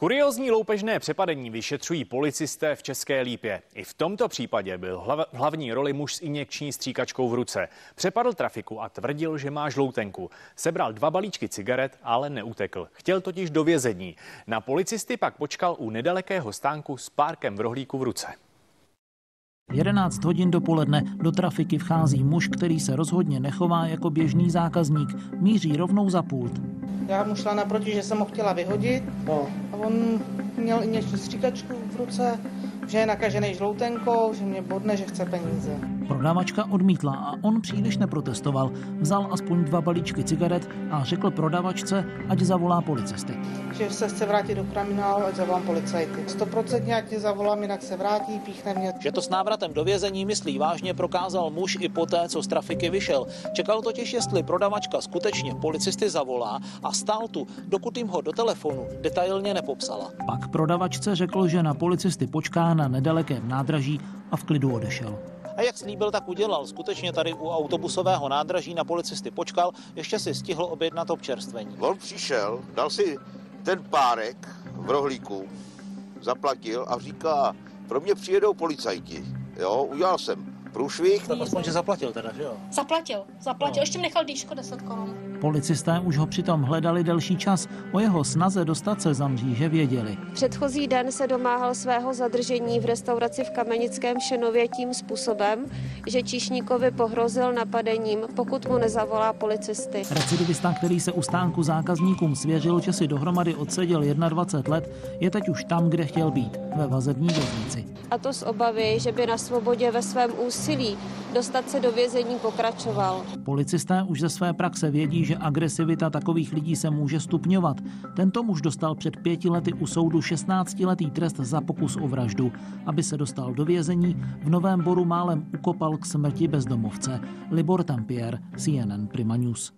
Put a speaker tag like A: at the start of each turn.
A: Kuriozní loupežné přepadení vyšetřují policisté v České Lípě. I v tomto případě byl v hlavní roli muž s injekční stříkačkou v ruce. Přepadl trafiku a tvrdil, že má žloutenku. Sebral dva balíčky cigaret, ale neutekl. Chtěl totiž do vězení. Na policisty pak počkal u nedalekého stánku s párkem v rohlíku v ruce.
B: 11 hodin dopoledne do trafiky vchází muž, který se rozhodně nechová jako běžný zákazník. Míří rovnou za pult.
C: Já mu šla naproti, že jsem ho chtěla vyhodit no. a on měl i něco stříkačku v ruce, že je nakažený žloutenkou, že mě bodne, že chce peníze.
B: Prodavačka odmítla a on příliš neprotestoval. Vzal aspoň dva balíčky cigaret a řekl prodavačce, ať zavolá policisty.
C: Že se chce vrátit do kriminálu, ať zavolám policajty. 100% ať tě zavolám, jinak se vrátí, píchne mě.
B: Že to s návratem do vězení myslí vážně prokázal muž i poté, co z trafiky vyšel. Čekal totiž, jestli prodavačka skutečně policisty zavolá a stál tu, dokud jim ho do telefonu detailně nepopsala. Pak prodavačce řekl, že na policisty počká na nedalekém nádraží a v klidu odešel. A jak slíbil, tak udělal. Skutečně tady u autobusového nádraží na policisty počkal, ještě si stihl objednat občerstvení.
D: On přišel, dal si ten párek v rohlíku, zaplatil a říká, pro mě přijedou policajti. Jo, udělal jsem průšvih.
B: Tak aspoň, že zaplatil teda, že jo?
E: Zaplatil, zaplatil, no. ještě mi nechal dýško 10 korun.
B: Policisté už ho přitom hledali delší čas. O jeho snaze dostat se za mříže věděli.
F: Předchozí den se domáhal svého zadržení v restauraci v Kamenickém Šenově tím způsobem, že Čišníkovi pohrozil napadením, pokud mu nezavolá policisty.
B: Recidivista, který se u stánku zákazníkům svěřil, že si dohromady odseděl 21 let, je teď už tam, kde chtěl být, ve vazební věznici.
F: A to z obavy, že by na svobodě ve svém úsilí dostat se do vězení pokračoval.
B: Policisté už ze své praxe vědí, že agresivita takových lidí se může stupňovat. Tento muž dostal před pěti lety u soudu 16-letý trest za pokus o vraždu. Aby se dostal do vězení, v Novém Boru málem ukopal k smrti bezdomovce. Libor Tampier, CNN Prima News.